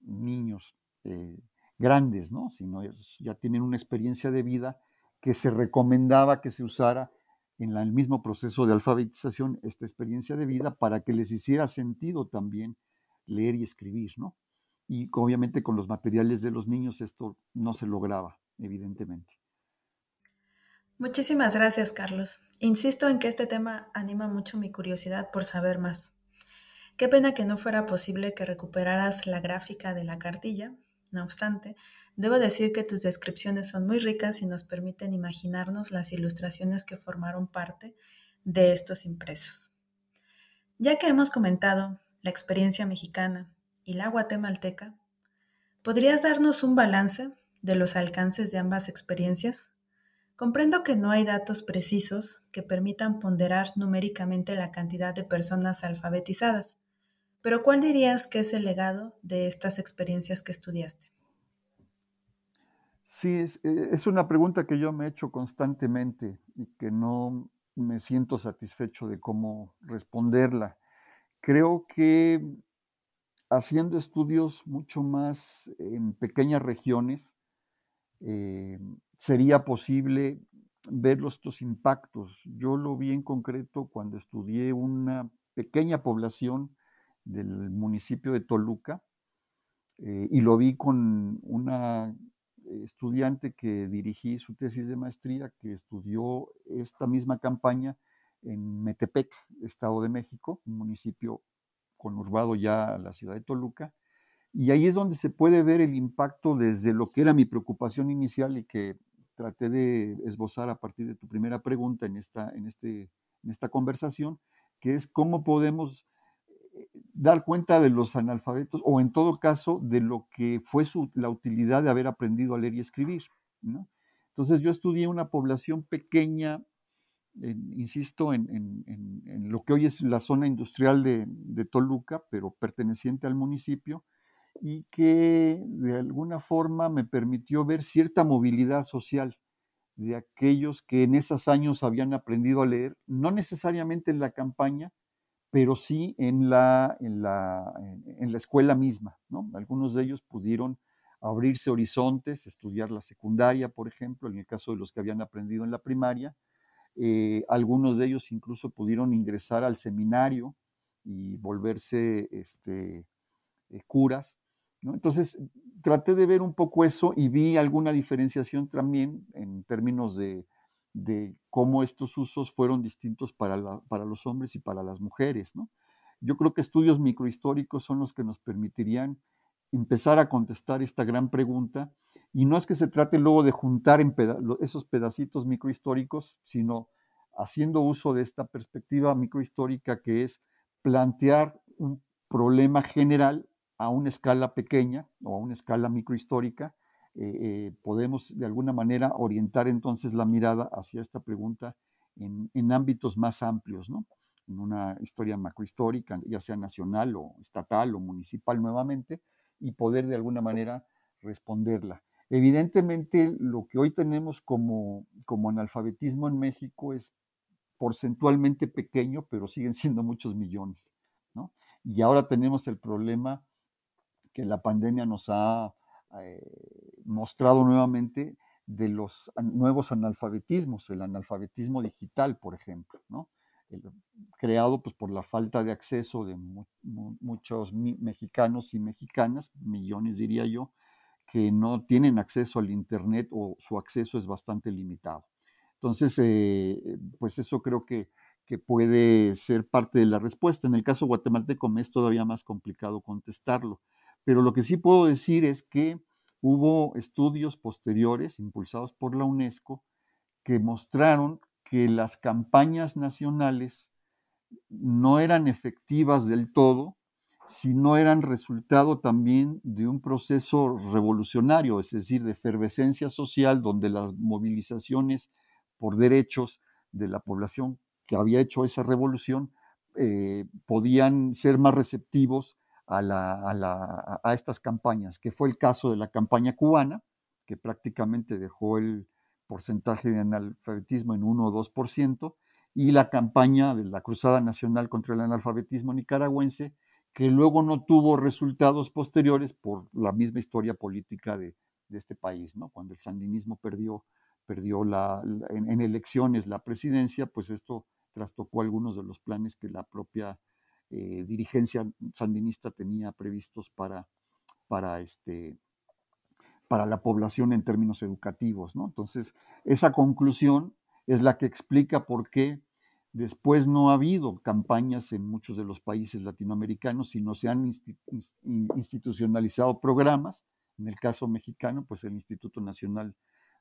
niños eh, grandes, ¿no? sino ya tienen una experiencia de vida que se recomendaba que se usara en el mismo proceso de alfabetización esta experiencia de vida para que les hiciera sentido también leer y escribir, ¿no? Y obviamente con los materiales de los niños esto no se lograba, evidentemente.
Muchísimas gracias, Carlos. Insisto en que este tema anima mucho mi curiosidad por saber más. Qué pena que no fuera posible que recuperaras la gráfica de la cartilla, no obstante, debo decir que tus descripciones son muy ricas y nos permiten imaginarnos las ilustraciones que formaron parte de estos impresos. Ya que hemos comentado la experiencia mexicana y la guatemalteca, ¿podrías darnos un balance de los alcances de ambas experiencias? Comprendo que no hay datos precisos que permitan ponderar numéricamente la cantidad de personas alfabetizadas, pero ¿cuál dirías que es el legado de estas experiencias que estudiaste?
Sí, es, eh, es, una pregunta que yo me he hecho constantemente y que no me siento satisfecho de cómo responderla. Creo que haciendo estudios mucho más en pequeñas regiones, eh, sería posible ver estos impactos. Yo lo vi en concreto cuando estudié una pequeña población del municipio de Toluca eh, y lo vi con una estudiante que dirigí su tesis de maestría, que estudió esta misma campaña en Metepec, Estado de México, un municipio conurbado ya a la ciudad de Toluca. Y ahí es donde se puede ver el impacto desde lo que era mi preocupación inicial y que traté de esbozar a partir de tu primera pregunta en esta, en este, en esta conversación, que es cómo podemos dar cuenta de los analfabetos o en todo caso de lo que fue la utilidad de haber aprendido a leer y escribir. Entonces yo estudié una población pequeña, insisto, en, lo que hoy es la zona industrial de, de, Toluca, pero perteneciente al municipio, y que de alguna forma me permitió ver cierta movilidad social de aquellos que en esos años habían aprendido a leer, no necesariamente en la campaña, pero sí en la, en la, en la escuela misma. ¿no? Algunos de ellos pudieron abrirse horizontes, estudiar la secundaria, por ejemplo, en el caso de los que habían aprendido en la primaria. Eh, algunos de ellos incluso pudieron ingresar al seminario y volverse este, eh, curas. Entonces, traté de ver un poco eso y vi alguna diferenciación también en términos de, cómo estos usos fueron distintos para, para, los hombres y para las mujeres. ¿no? Yo creo que estudios microhistóricos son los que nos permitirían empezar a contestar esta gran pregunta. Y no es que se trate luego de juntar esos pedacitos microhistóricos, sino haciendo uso de esta perspectiva microhistórica que es plantear un problema general a una escala pequeña o a una escala microhistórica, eh, eh, podemos de alguna manera orientar entonces la mirada hacia esta pregunta en, en ámbitos más amplios, ¿no? en una historia macrohistórica, ya sea nacional o estatal o municipal nuevamente, y poder de alguna manera responderla. Evidentemente, lo que hoy tenemos como, como analfabetismo en México es porcentualmente pequeño, pero siguen [LAUGHS] siendo muchos millones. ¿no? Y ahora tenemos el problema que la pandemia nos ha mostrado nuevamente de los nuevos analfabetismos, el analfabetismo digital, por ejemplo, ¿no? creado pues, por la falta de acceso de muchos mexicanos y mexicanas, millones diría yo, que no tienen acceso al Internet o su acceso es bastante limitado. Entonces, eh, pues eso creo que, que, puede ser parte de la respuesta. En el caso guatemalteco me es todavía más complicado contestarlo, pero lo que sí puedo decir es que hubo estudios posteriores impulsados por la UNESCO que mostraron que las campañas nacionales no eran efectivas del todo si no eran resultado también de un proceso revolucionario, es decir, de efervescencia social, donde las movilizaciones por derechos de la población que había hecho esa revolución eh, podían ser más receptivos a, estas campañas, que fue el caso de la campaña cubana, que prácticamente dejó el, porcentaje de analfabetismo en 1 o 2%, y la campaña de la Cruzada Nacional contra el Analfabetismo Nicaragüense, que luego no tuvo resultados posteriores por la misma historia política de, este país, ¿no? Cuando el sandinismo perdió, perdió la, en, elecciones la presidencia, pues esto trastocó algunos de los planes que la propia eh, dirigencia sandinista tenía previstos para, para este, para la población en términos educativos. ¿no? Entonces, esa conclusión es la que explica por qué después no ha habido campañas en muchos de los países latinoamericanos, sino se han institucionalizado programas. En el caso mexicano, pues el Instituto Nacional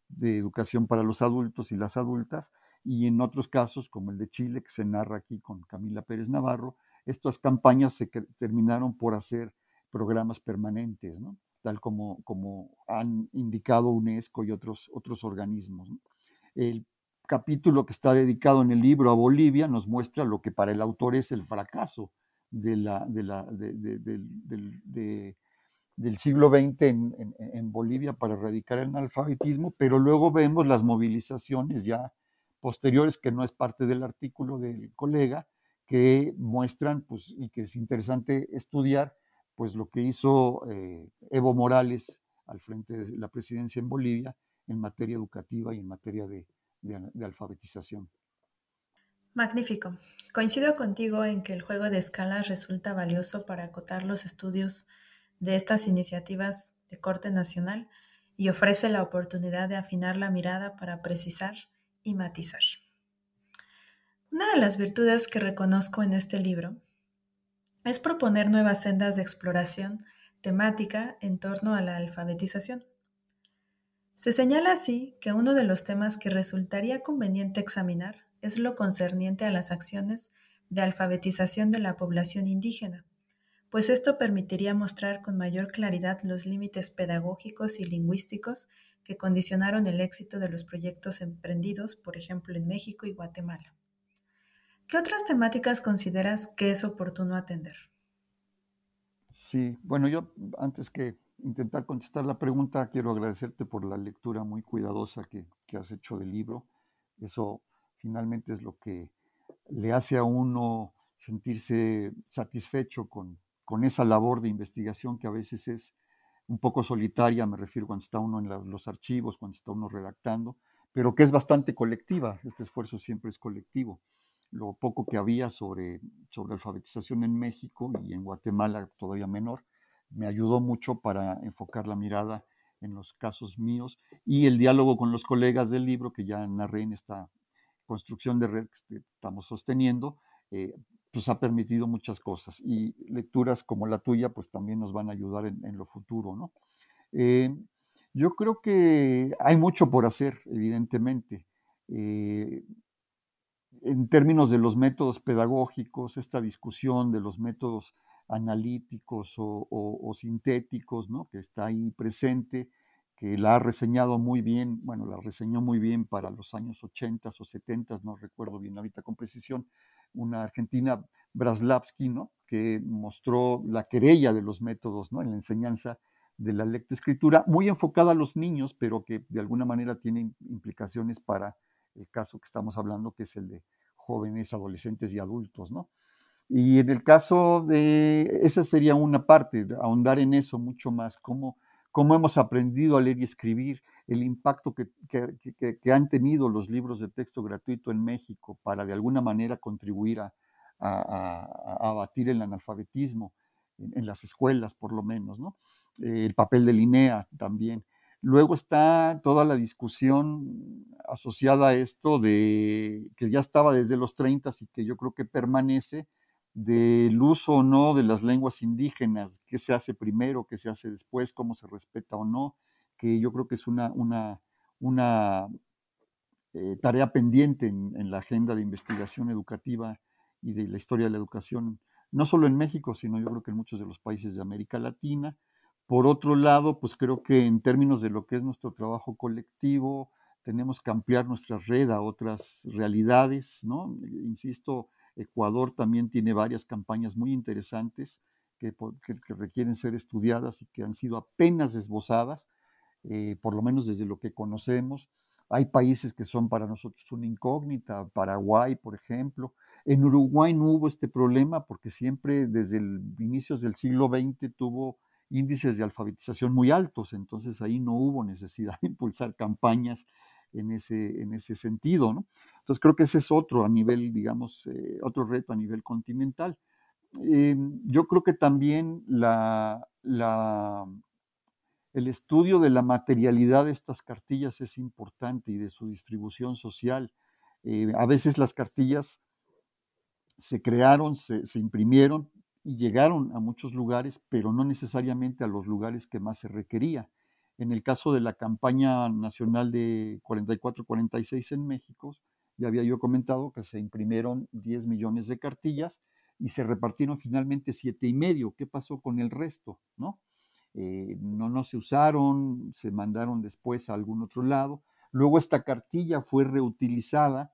de Educación para los Adultos y las Adultas, y en otros casos, como el de Chile, que se narra aquí con Camila Pérez Navarro, estas campañas se terminaron por hacer programas permanentes, tal como, han indicado UNESCO y otros, organismos. El capítulo que está dedicado en el libro a Bolivia nos muestra lo que para el autor es el fracaso de la, del siglo XX en, en, Bolivia para erradicar el analfabetismo, pero luego vemos las movilizaciones ya posteriores, que no es parte del artículo del colega, que muestran, pues, y que es interesante estudiar, pues lo que hizo eh, Evo Morales al frente de la presidencia en Bolivia en materia educativa y en materia de, de alfabetización.
Magnífico. Coincido contigo en que el juego de escalas resulta valioso para acotar los estudios de estas iniciativas de corte nacional y ofrece la oportunidad de afinar la mirada para precisar y matizar. Una de las virtudes que reconozco en este libro es proponer nuevas sendas de exploración temática en torno a la alfabetización. Se señala así que uno de los temas que resultaría conveniente examinar es lo concerniente a las acciones de alfabetización de la población indígena, pues esto permitiría mostrar con mayor claridad los límites pedagógicos y lingüísticos que condicionaron el éxito de los proyectos emprendidos, por ejemplo, en México y Guatemala. ¿Qué otras temáticas consideras que es oportuno atender?
Sí, bueno, yo antes que intentar contestar la pregunta, quiero agradecerte por la lectura muy cuidadosa que, has hecho del libro. Eso finalmente es lo que le hace a uno sentirse satisfecho con, esa labor de investigación que a veces es un poco solitaria, me refiero cuando está uno en los archivos, cuando está uno redactando, pero que es bastante colectiva. Este esfuerzo siempre es colectivo lo poco que había sobre, sobre alfabetización en México y en Guatemala todavía menor, me ayudó mucho para enfocar la mirada en los casos míos y el diálogo con los colegas del libro que ya narré en esta construcción de red que estamos sosteniendo, eh, pues ha permitido muchas cosas y lecturas como la tuya pues también nos van a ayudar en, lo futuro, ¿no? Eh, yo creo que hay mucho por hacer, evidentemente. Eh, en términos de los métodos pedagógicos, esta discusión de los métodos analíticos o, sintéticos, ¿no? que está ahí presente, que la ha reseñado muy bien, bueno, la reseñó muy bien para los años 80 o 70, no recuerdo bien ahorita con precisión, una argentina, Braslavsky, que mostró la querella de los métodos ¿no? en la enseñanza de la lectoescritura, muy enfocada a los niños, pero que de alguna manera tiene implicaciones para el caso que estamos hablando, que es el de jóvenes, adolescentes y adultos, ¿no? Y en el caso de, esa sería una parte, ahondar en eso mucho más, cómo, cómo hemos aprendido a leer y escribir, el impacto que, que, han tenido los libros de texto gratuito en México para de alguna manera contribuir a, abatir el analfabetismo en, en, las escuelas, por lo menos, ¿no? el papel de Linea también. Luego está toda la discusión asociada a esto de que ya estaba desde los 30 y que yo creo que permanece del uso o no de las lenguas indígenas, qué se hace primero, qué se hace después, cómo se respeta o no, que yo creo que es una, eh, tarea pendiente en, en, la agenda de investigación educativa y de la historia de la educación, no solo en México, sino yo creo que en muchos de los países de América Latina. Por otro lado, pues creo que en términos de lo que es nuestro trabajo colectivo, tenemos que ampliar nuestra red a otras realidades, ¿no? Insisto, Ecuador también tiene varias campañas muy interesantes que, requieren ser estudiadas y que han sido apenas esbozadas, eh, por lo menos desde lo que conocemos. Hay países que son para nosotros una incógnita, Paraguay, por ejemplo. En Uruguay no hubo este problema porque siempre desde el inicios del siglo XX tuvo índices de alfabetización muy altos, entonces ahí no hubo necesidad de impulsar campañas en ese, en ese sentido. Entonces creo que ese es otro a nivel, digamos, eh, otro reto a nivel continental. Eh, yo creo que también la, la, el estudio de la materialidad de estas cartillas es importante y de su distribución social. Eh, a veces las cartillas se crearon, se, se imprimieron y llegaron a muchos lugares, pero no necesariamente a los lugares que más se requería. En el caso de la campaña nacional de 44-46 en México, ya había yo comentado que se imprimieron 10 millones de cartillas y se repartieron finalmente siete y medio. ¿Qué pasó con el resto? ¿No? Eh, no, no se usaron, se mandaron después a algún otro lado. Luego esta cartilla fue reutilizada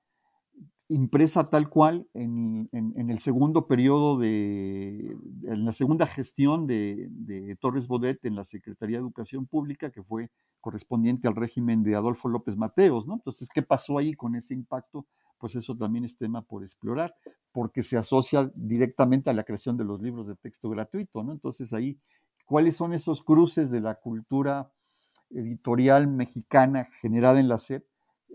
impresa tal cual en, el segundo periodo de, en la segunda gestión de, Torres Bodet en la Secretaría de Educación Pública, que fue correspondiente al régimen de Adolfo López Mateos, ¿no? Entonces, ¿qué pasó ahí con ese impacto? Pues eso también es tema por explorar, porque se asocia directamente a la creación de los libros de texto gratuito, ¿no? Entonces ahí, ¿cuáles son esos cruces de la cultura editorial mexicana generada en la SEP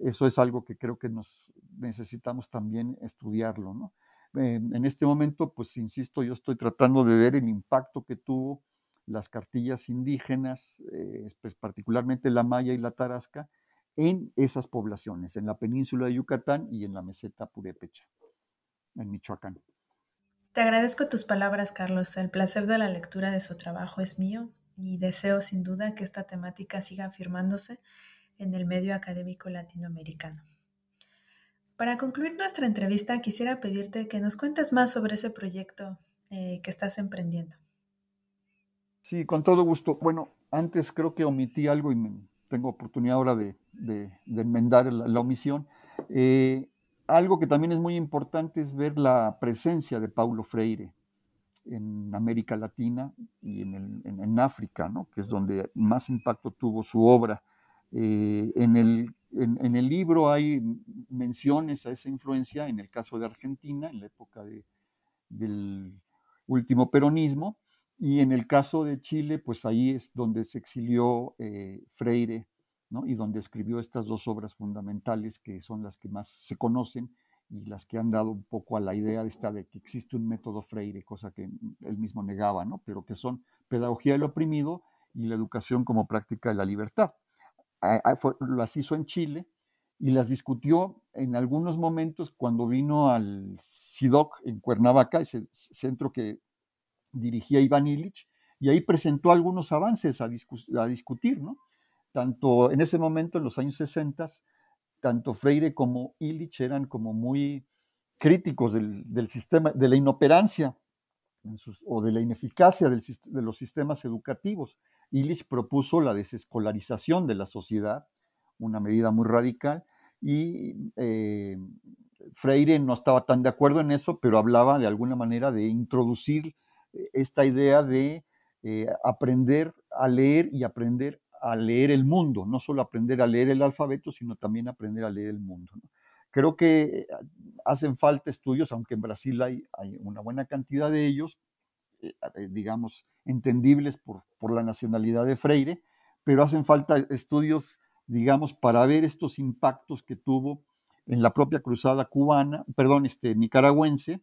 eso es algo que creo que nos necesitamos también estudiarlo. ¿no? en este momento, pues insisto, yo estoy tratando de ver el impacto que tuvo las cartillas indígenas, eh, pues, particularmente la maya y la tarasca, en esas poblaciones, en la península de Yucatán y en la meseta purépecha, en Michoacán.
Te agradezco tus palabras, Carlos. El placer de la lectura de su trabajo es mío y deseo sin duda que esta temática siga afirmándose en el medio académico latinoamericano. Para concluir nuestra entrevista, quisiera pedirte que nos cuentes más sobre ese proyecto eh, que estás emprendiendo.
Sí, con todo gusto. Bueno, antes creo que omití algo y tengo oportunidad ahora de, enmendar la, omisión. Eh, algo que también es muy importante es ver la presencia de Paulo Freire en América Latina y en, en África, ¿no? que es donde más impacto tuvo su obra. Eh, en, el, libro hay menciones a esa influencia en el caso de Argentina, en la época del último peronismo, y en el caso de Chile, pues ahí es donde se exilió eh, Freire, y donde escribió estas dos obras fundamentales que son las que más se conocen y las que han dado un poco a la idea de esta de que existe un método Freire, cosa que él mismo negaba, ¿no? pero que son pedagogía del oprimido y la educación como práctica de la libertad. Las hizo en Chile y las discutió en algunos momentos cuando vino al SIDOC en Cuernavaca, ese centro que dirigía Iván Illich, y ahí presentó algunos avances a, discutir, ¿no? Tanto en ese momento, en los años 60, tanto Freire como Illich eran como muy críticos del, sistema, de la inoperancia o de la ineficacia de los sistemas educativos. Illich propuso la desescolarización de la sociedad, una medida muy radical, y eh, Freire no estaba tan de acuerdo en eso, pero hablaba de alguna manera de introducir eh, esta idea de eh, aprender a leer y aprender a leer el mundo, no solo aprender a leer el alfabeto, sino también aprender a leer el mundo. Creo que hacen falta estudios, aunque en Brasil hay, hay una buena cantidad de ellos, digamos, entendibles por, por la nacionalidad de Freire, pero hacen falta estudios digamos, para ver estos impactos que tuvo en la propia cruzada cubana, perdón, este, nicaragüense,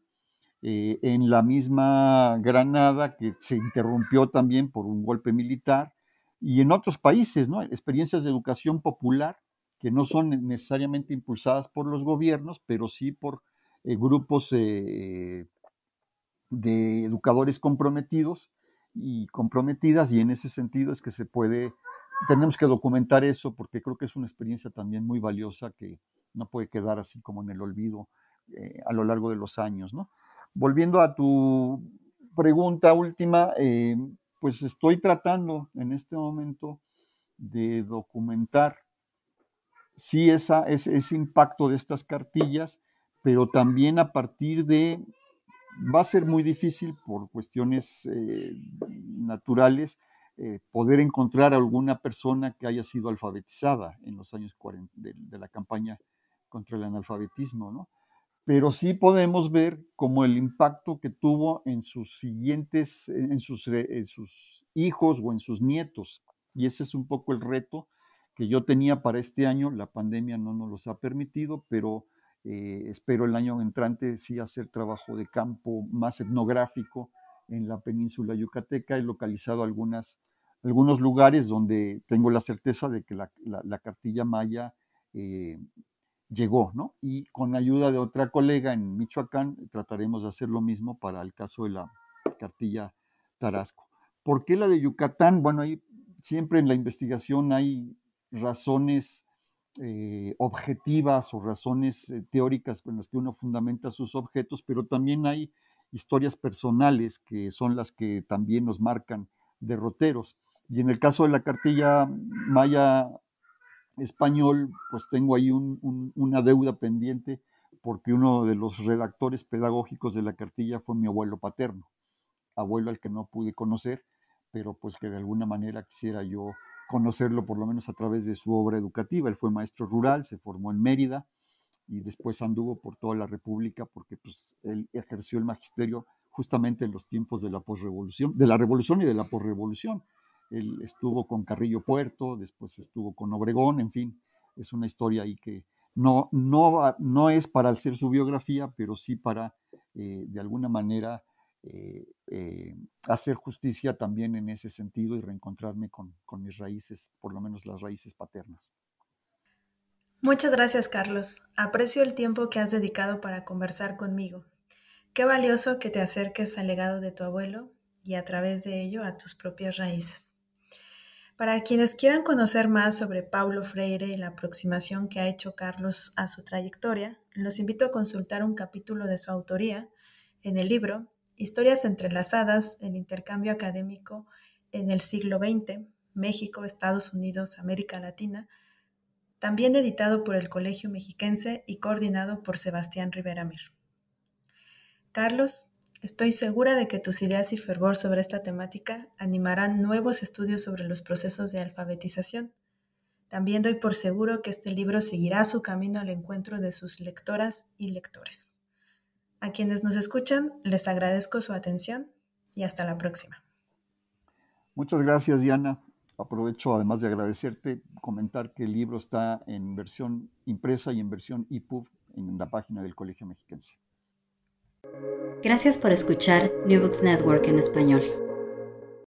eh, en la misma Granada, que se interrumpió también por un golpe militar, y en otros países, ¿no? Experiencias de educación popular que no son necesariamente impulsadas por los gobiernos, pero sí por eh, grupos eh, de educadores comprometidos y comprometidas, y en ese sentido es que se puede tenemos que documentar eso porque creo que es una experiencia también muy valiosa que no puede quedar así como en el olvido eh, a lo largo de los años. ¿no? Volviendo a tu pregunta última, eh, pues estoy tratando en este momento de documentar sí ese, ese impacto de estas cartillas, pero también a partir de, va a ser muy difícil por cuestiones eh, naturales, eh, poder encontrar a alguna persona que haya sido alfabetizada en los años 40 de, la campaña contra el analfabetismo, ¿no? Pero sí podemos ver como el impacto que tuvo en sus siguientes, en sus, hijos o en sus nietos. Y ese es un poco el reto que yo tenía para este año. La pandemia no nos los ha permitido, pero eh, espero el año entrante sí hacer trabajo de campo más etnográfico en la península yucateca. He localizado algunas algunos lugares donde tengo la certeza de que la, cartilla maya eh, llegó, ¿no? Y con ayuda de otra colega en Michoacán trataremos de hacer lo mismo para el caso de la cartilla Tarasco. ¿Por qué la de Yucatán? Bueno, ahí siempre en la investigación hay razones eh, objetivas o razones eh, teóricas con las que uno fundamenta sus objetos, pero también hay historias personales que son las que también nos marcan derroteros. Y en el caso de la cartilla maya español, pues tengo ahí una deuda pendiente porque uno de los redactores pedagógicos de la cartilla fue mi abuelo paterno, abuelo al que no pude conocer, pero pues que de alguna manera quisiera yo conocerlo por lo menos a través de su obra educativa. Él fue maestro rural, se formó en Mérida y después anduvo por toda la República porque pues él ejerció el magisterio justamente en los tiempos de la posrevolución, de la revolución y de la posrevolución. Él estuvo con Carrillo Puerto, después estuvo con Obregón, en fin, es una historia ahí que no, no, no es para hacer su biografía, pero sí para, eh, de alguna manera, eh, eh, hacer justicia también en ese sentido y reencontrarme con, con mis raíces, por lo menos las raíces paternas.
Muchas gracias, Carlos. Aprecio el tiempo que has dedicado para conversar conmigo. Qué valioso que te acerques al legado de tu abuelo y a través de ello a tus propias raíces. Para quienes quieran conocer más sobre Paulo Freire y la aproximación que ha hecho Carlos a su trayectoria, los invito a consultar un capítulo de su autoría en el libro Historias entrelazadas, el intercambio académico en el siglo XX, México, Estados Unidos, América Latina, también editado por el Colegio Mexiquense y coordinado por Sebastián Rivera Mir. Carlos, Estoy segura de que tus ideas y fervor sobre esta temática animarán nuevos estudios sobre los procesos de alfabetización. También doy por seguro que este libro seguirá su camino al encuentro de sus lectoras y lectores. A quienes nos escuchan, les agradezco su atención y hasta la próxima.
Muchas gracias, Diana. Aprovecho, además de agradecerte, comentar que el libro está en versión impresa y en versión EPUB en la página del Colegio Mexiquense.
Gracias por escuchar New Books Network en español.